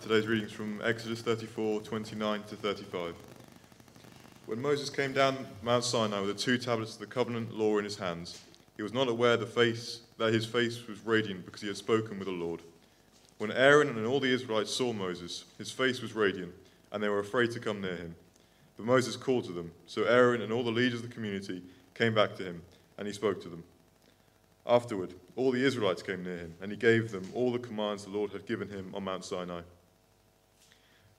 today's readings from Exodus 34 29 to 35. When Moses came down Mount Sinai with the two tablets of the covenant law in his hands, he was not aware face, that his face was radiant because he had spoken with the Lord. When Aaron and all the Israelites saw Moses, his face was radiant, and they were afraid to come near him. But Moses called to them. So Aaron and all the leaders of the community came back to him, and he spoke to them. Afterward, all the Israelites came near him, and he gave them all the commands the Lord had given him on Mount Sinai.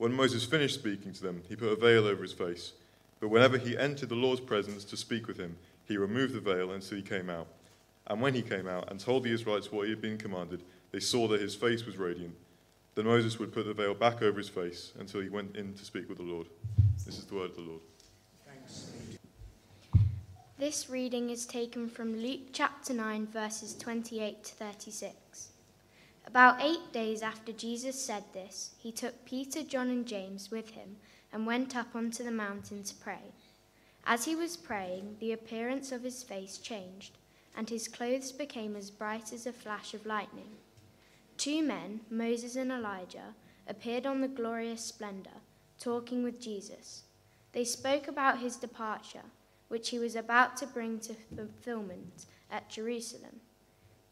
When Moses finished speaking to them, he put a veil over his face. But whenever he entered the Lord's presence to speak with him, he removed the veil until he came out. And when he came out and told the Israelites what he had been commanded, they saw that his face was radiant. Then Moses would put the veil back over his face until he went in to speak with the Lord. This is the word of the Lord. This reading is taken from Luke chapter 9, verses 28 to 36. About eight days after Jesus said this, he took Peter, John, and James with him and went up onto the mountain to pray. As he was praying, the appearance of his face changed, and his clothes became as bright as a flash of lightning. Two men, Moses and Elijah, appeared on the glorious splendor, talking with Jesus. They spoke about his departure, which he was about to bring to fulfillment at Jerusalem.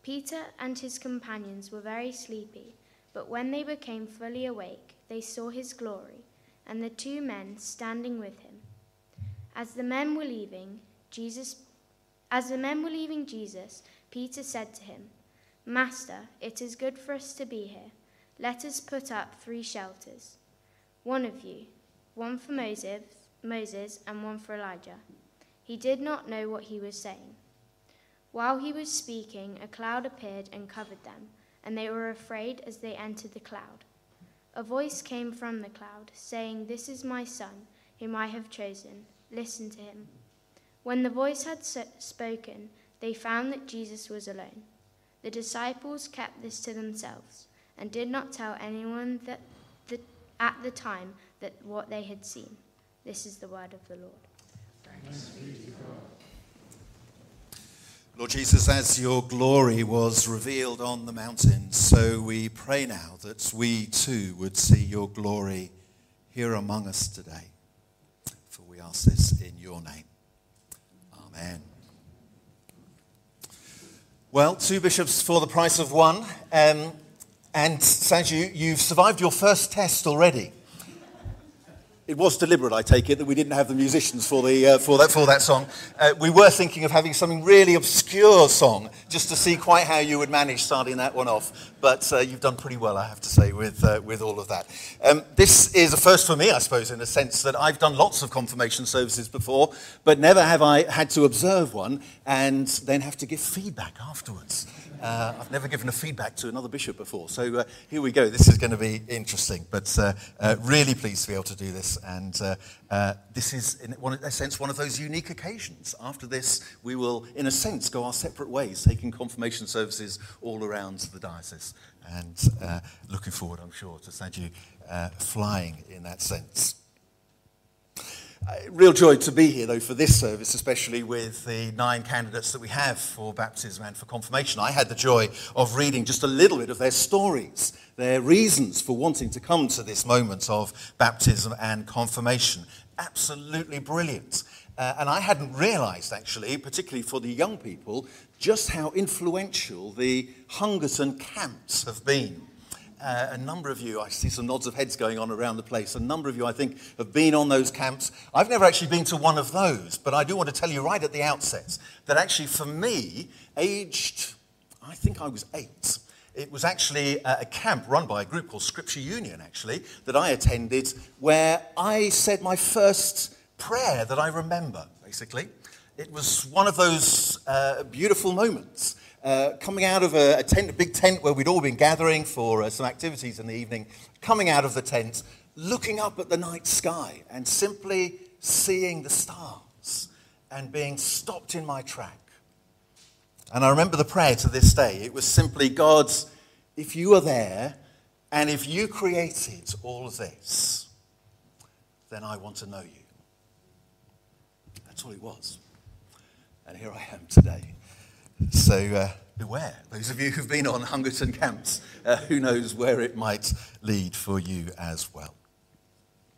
Peter and his companions were very sleepy, but when they became fully awake, they saw his glory, and the two men standing with him. As the men were leaving, Jesus as the men were leaving Jesus, Peter said to him, Master, it is good for us to be here. Let us put up three shelters one of you, one for Moses, Moses, and one for Elijah. He did not know what he was saying. While he was speaking, a cloud appeared and covered them, and they were afraid as they entered the cloud. A voice came from the cloud, saying, This is my son, whom I have chosen. Listen to him. When the voice had spoken, they found that Jesus was alone. The disciples kept this to themselves and did not tell anyone that the, at the time that what they had seen. This is the word of the Lord. Lord Jesus, as your glory was revealed on the mountain, so we pray now that we too would see your glory here among us today. For we ask this in your name. Amen. Well, two bishops for the price of one. Um, and Saju, you've survived your first test already. It was deliberate, I take it, that we didn't have the musicians for, the, uh, for, that, for that song. Uh, we were thinking of having something really obscure song, just to see quite how you would manage starting that one off. But uh, you've done pretty well, I have to say, with, uh, with all of that. Um, this is a first for me, I suppose, in a sense that I've done lots of confirmation services before, but never have I had to observe one and then have to give feedback afterwards. Uh, I've never given a feedback to another bishop before. So uh, here we go. This is going to be interesting, but uh, uh really pleased to be able to do this. And uh, uh, this is, in, one, in a sense, one of those unique occasions. After this, we will, in a sense, go our separate ways, taking confirmation services all around the diocese. And looking forward, I'm sure, to Saju flying in that sense. Real joy to be here, though, for this service, especially with the nine candidates that we have for baptism and for confirmation. I had the joy of reading just a little bit of their stories, their reasons for wanting to come to this moment of baptism and confirmation. Absolutely brilliant. Uh, and I hadn't realized, actually, particularly for the young people, just how influential the Hungerton camps have been uh, a number of you, I see some nods of heads going on around the place. A number of you, I think, have been on those camps. I've never actually been to one of those, but I do want to tell you right at the outset that actually, for me, aged, I think I was eight, it was actually a camp run by a group called Scripture Union, actually, that I attended, where I said my first prayer that I remember, basically. It was one of those uh, beautiful moments uh, coming out of a, a, tent, a big tent where we'd all been gathering for uh, some activities in the evening, coming out of the tent, looking up at the night sky and simply seeing the stars and being stopped in my track. And I remember the prayer to this day. It was simply, God, if you are there and if you created all of this, then I want to know you. That's all it was. And here I am today. So uh, beware. Those of you who've been on Hungerton camps, uh, who knows where it might lead for you as well.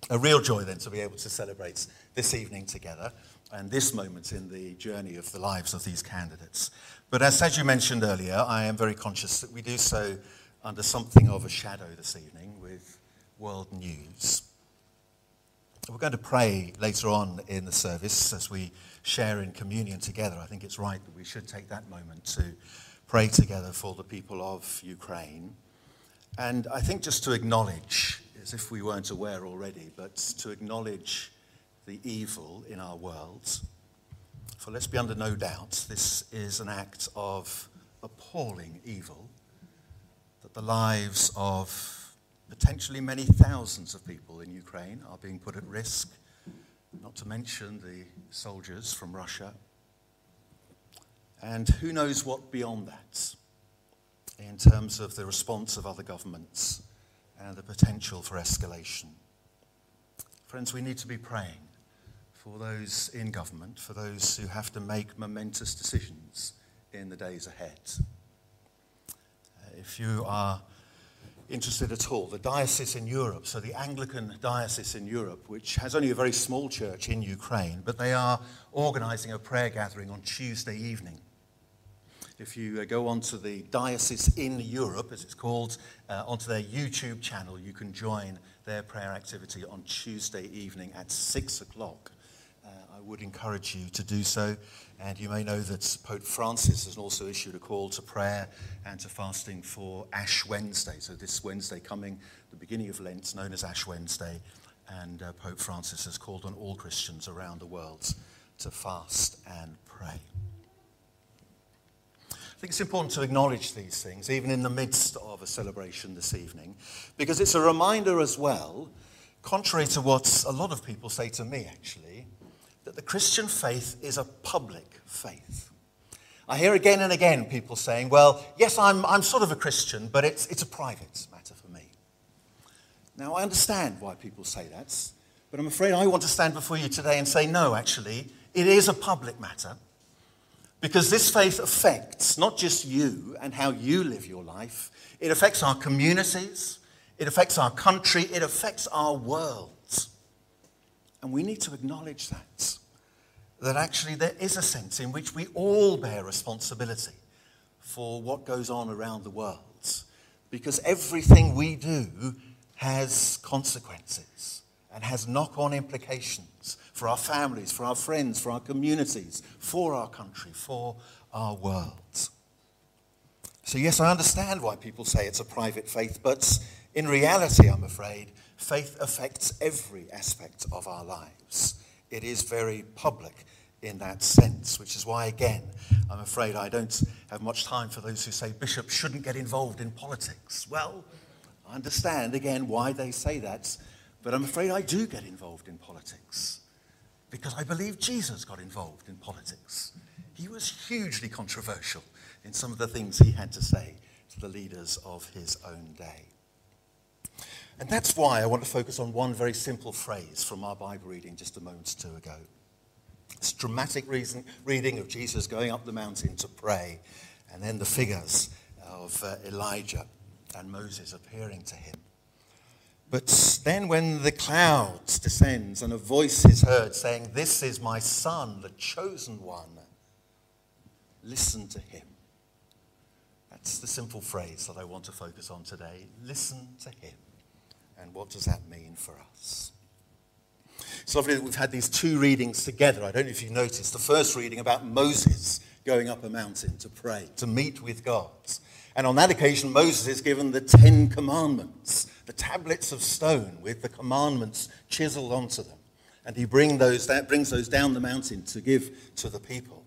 A real joy then to be able to celebrate this evening together and this moment in the journey of the lives of these candidates. But as Saju mentioned earlier, I am very conscious that we do so under something of a shadow this evening with world news. We're going to pray later on in the service as we share in communion together. I think it's right that we should take that moment to pray together for the people of Ukraine. And I think just to acknowledge, as if we weren't aware already, but to acknowledge the evil in our world. For let's be under no doubt, this is an act of appalling evil that the lives of potentially many thousands of people in Ukraine are being put at risk, not to mention the soldiers from Russia. And who knows what beyond that in terms of the response of other governments and the potential for escalation. Friends, we need to be praying for those in government, for those who have to make momentous decisions in the days ahead. If you are interested at all, the diocese in Europe, so the Anglican diocese in Europe, which has only a very small church in Ukraine, but they are organizing a prayer gathering on Tuesday evening. If you uh, go onto the Diocese in Europe, as it's called, uh, onto their YouTube channel, you can join their prayer activity on Tuesday evening at 6 o'clock. Would encourage you to do so. And you may know that Pope Francis has also issued a call to prayer and to fasting for Ash Wednesday. So, this Wednesday coming, the beginning of Lent, known as Ash Wednesday. And uh, Pope Francis has called on all Christians around the world to fast and pray. I think it's important to acknowledge these things, even in the midst of a celebration this evening, because it's a reminder as well, contrary to what a lot of people say to me actually, that the Christian faith is a public faith. I hear again and again people saying, well, yes, I'm, I'm sort of a Christian, but it's, it's a private matter for me. Now, I understand why people say that, but I'm afraid I want to stand before you today and say, no, actually, it is a public matter. Because this faith affects not just you and how you live your life, it affects our communities, it affects our country, it affects our world. And we need to acknowledge that. That actually there is a sense in which we all bear responsibility for what goes on around the world. Because everything we do has consequences and has knock on implications for our families, for our friends, for our communities, for our country, for our world. So, yes, I understand why people say it's a private faith, but in reality, I'm afraid, faith affects every aspect of our lives. It is very public in that sense, which is why, again, I'm afraid I don't have much time for those who say bishops shouldn't get involved in politics. Well, I understand, again, why they say that, but I'm afraid I do get involved in politics because I believe Jesus got involved in politics. He was hugely controversial in some of the things he had to say to the leaders of his own day. And that's why I want to focus on one very simple phrase from our Bible reading just a moment or two ago. This dramatic reason, reading of Jesus going up the mountain to pray, and then the figures of uh, Elijah and Moses appearing to him. But then, when the clouds descends and a voice is heard saying, This is my son, the chosen one, listen to him. That's the simple phrase that I want to focus on today. Listen to him. And what does that mean for us? It's lovely that we've had these two readings together. I don't know if you've noticed. The first reading about Moses going up a mountain to pray, to meet with God. And on that occasion, Moses is given the Ten Commandments, the tablets of stone with the commandments chiseled onto them. And he bring those, that brings those down the mountain to give to the people.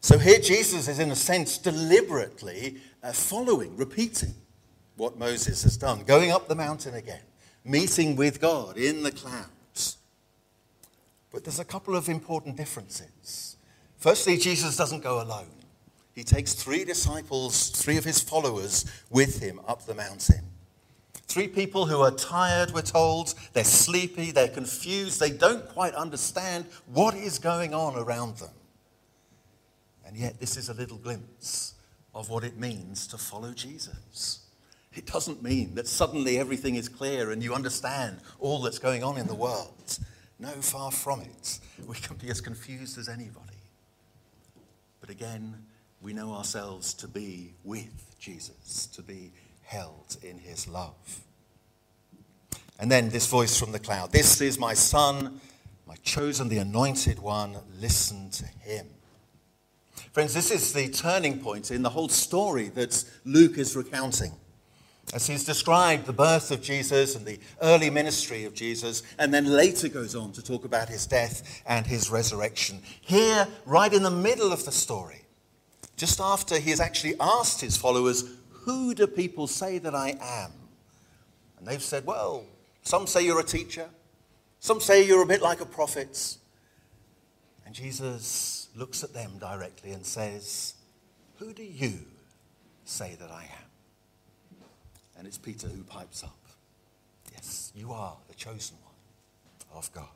So here Jesus is, in a sense, deliberately uh, following, repeating what Moses has done, going up the mountain again, meeting with God in the clouds. But there's a couple of important differences. Firstly, Jesus doesn't go alone. He takes three disciples, three of his followers, with him up the mountain. Three people who are tired, we're told. They're sleepy, they're confused, they don't quite understand what is going on around them. And yet, this is a little glimpse of what it means to follow Jesus. It doesn't mean that suddenly everything is clear and you understand all that's going on in the world. No, far from it. We can be as confused as anybody. But again, we know ourselves to be with Jesus, to be held in his love. And then this voice from the cloud This is my son, my chosen, the anointed one. Listen to him. Friends, this is the turning point in the whole story that Luke is recounting. As he's described the birth of Jesus and the early ministry of Jesus, and then later goes on to talk about his death and his resurrection. Here, right in the middle of the story, just after he has actually asked his followers, Who do people say that I am? And they've said, Well, some say you're a teacher, some say you're a bit like a prophet. And Jesus looks at them directly and says, Who do you say that I am? And it's Peter who pipes up, Yes, you are the chosen one of God.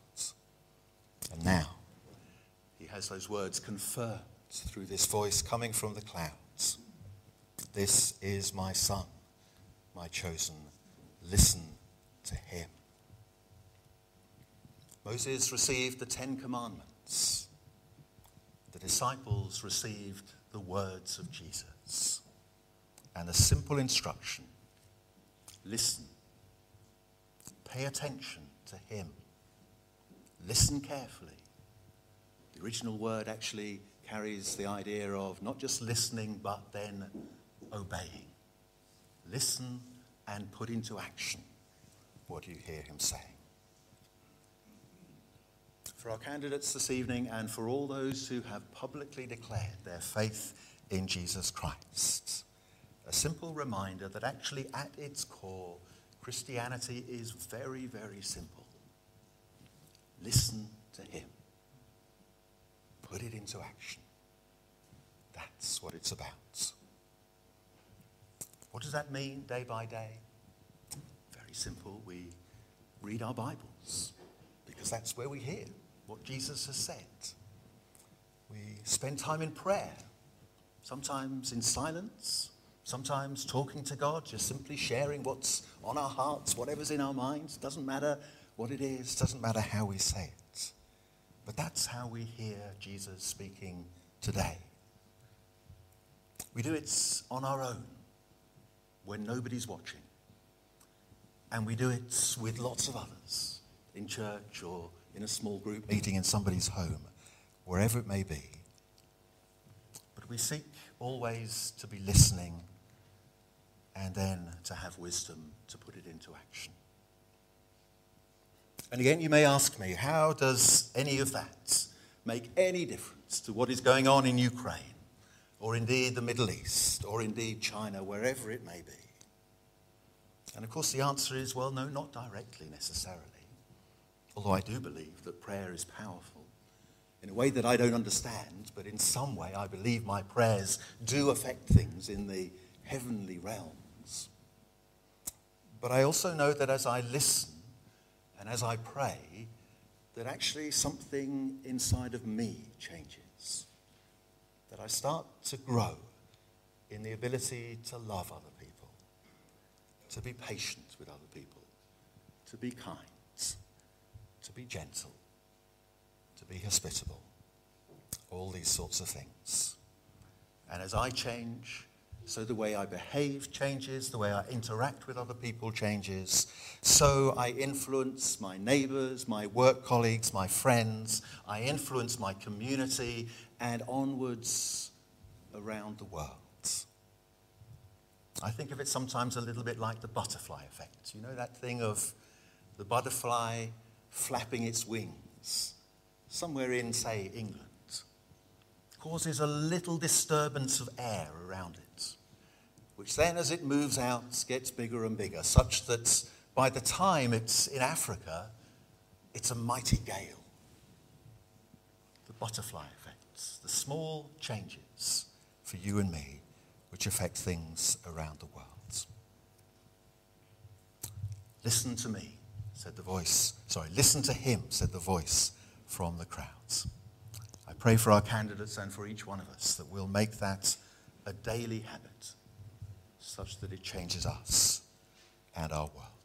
And now he has those words confirmed through this voice coming from the clouds. This is my son, my chosen. Listen to him. Moses received the Ten Commandments. The disciples received the words of Jesus and a simple instruction listen, pay attention to him, listen carefully. The original word actually carries the idea of not just listening, but then obeying. Listen and put into action what you hear him saying. For our candidates this evening and for all those who have publicly declared their faith in Jesus Christ, a simple reminder that actually at its core, Christianity is very, very simple. Listen to him. Put it into action. That's what it's about. What does that mean day by day? Very simple. We read our Bibles because that's where we hear what Jesus has said. We spend time in prayer, sometimes in silence, sometimes talking to God, just simply sharing what's on our hearts, whatever's in our minds. Doesn't matter what it is, doesn't matter how we say it. But that's how we hear Jesus speaking today. We do it on our own when nobody's watching. And we do it with lots of others in church or in a small group meeting in somebody's home, wherever it may be. But we seek always to be listening and then to have wisdom to put it into action. And again, you may ask me, how does any of that make any difference to what is going on in Ukraine, or indeed the Middle East, or indeed China, wherever it may be? And of course, the answer is well, no, not directly necessarily. Although I do believe that prayer is powerful in a way that I don't understand, but in some way I believe my prayers do affect things in the heavenly realms. But I also know that as I listen and as I pray, that actually something inside of me changes. That I start to grow in the ability to love other people, to be patient with other people, to be kind, to be gentle, to be hospitable, all these sorts of things. And as I change, so the way I behave changes, the way I interact with other people changes. So I influence my neighbors, my work colleagues, my friends. I influence my community and onwards around the world. I think of it sometimes a little bit like the butterfly effect. You know that thing of the butterfly flapping its wings somewhere in, say, England causes a little disturbance of air around it which then, as it moves out, gets bigger and bigger, such that by the time it's in Africa, it's a mighty gale. The butterfly effects, the small changes for you and me, which affect things around the world. Listen to me, said the voice. Sorry, listen to him, said the voice from the crowds. I pray for our candidates and for each one of us that we'll make that a daily habit such that it changes us and our world.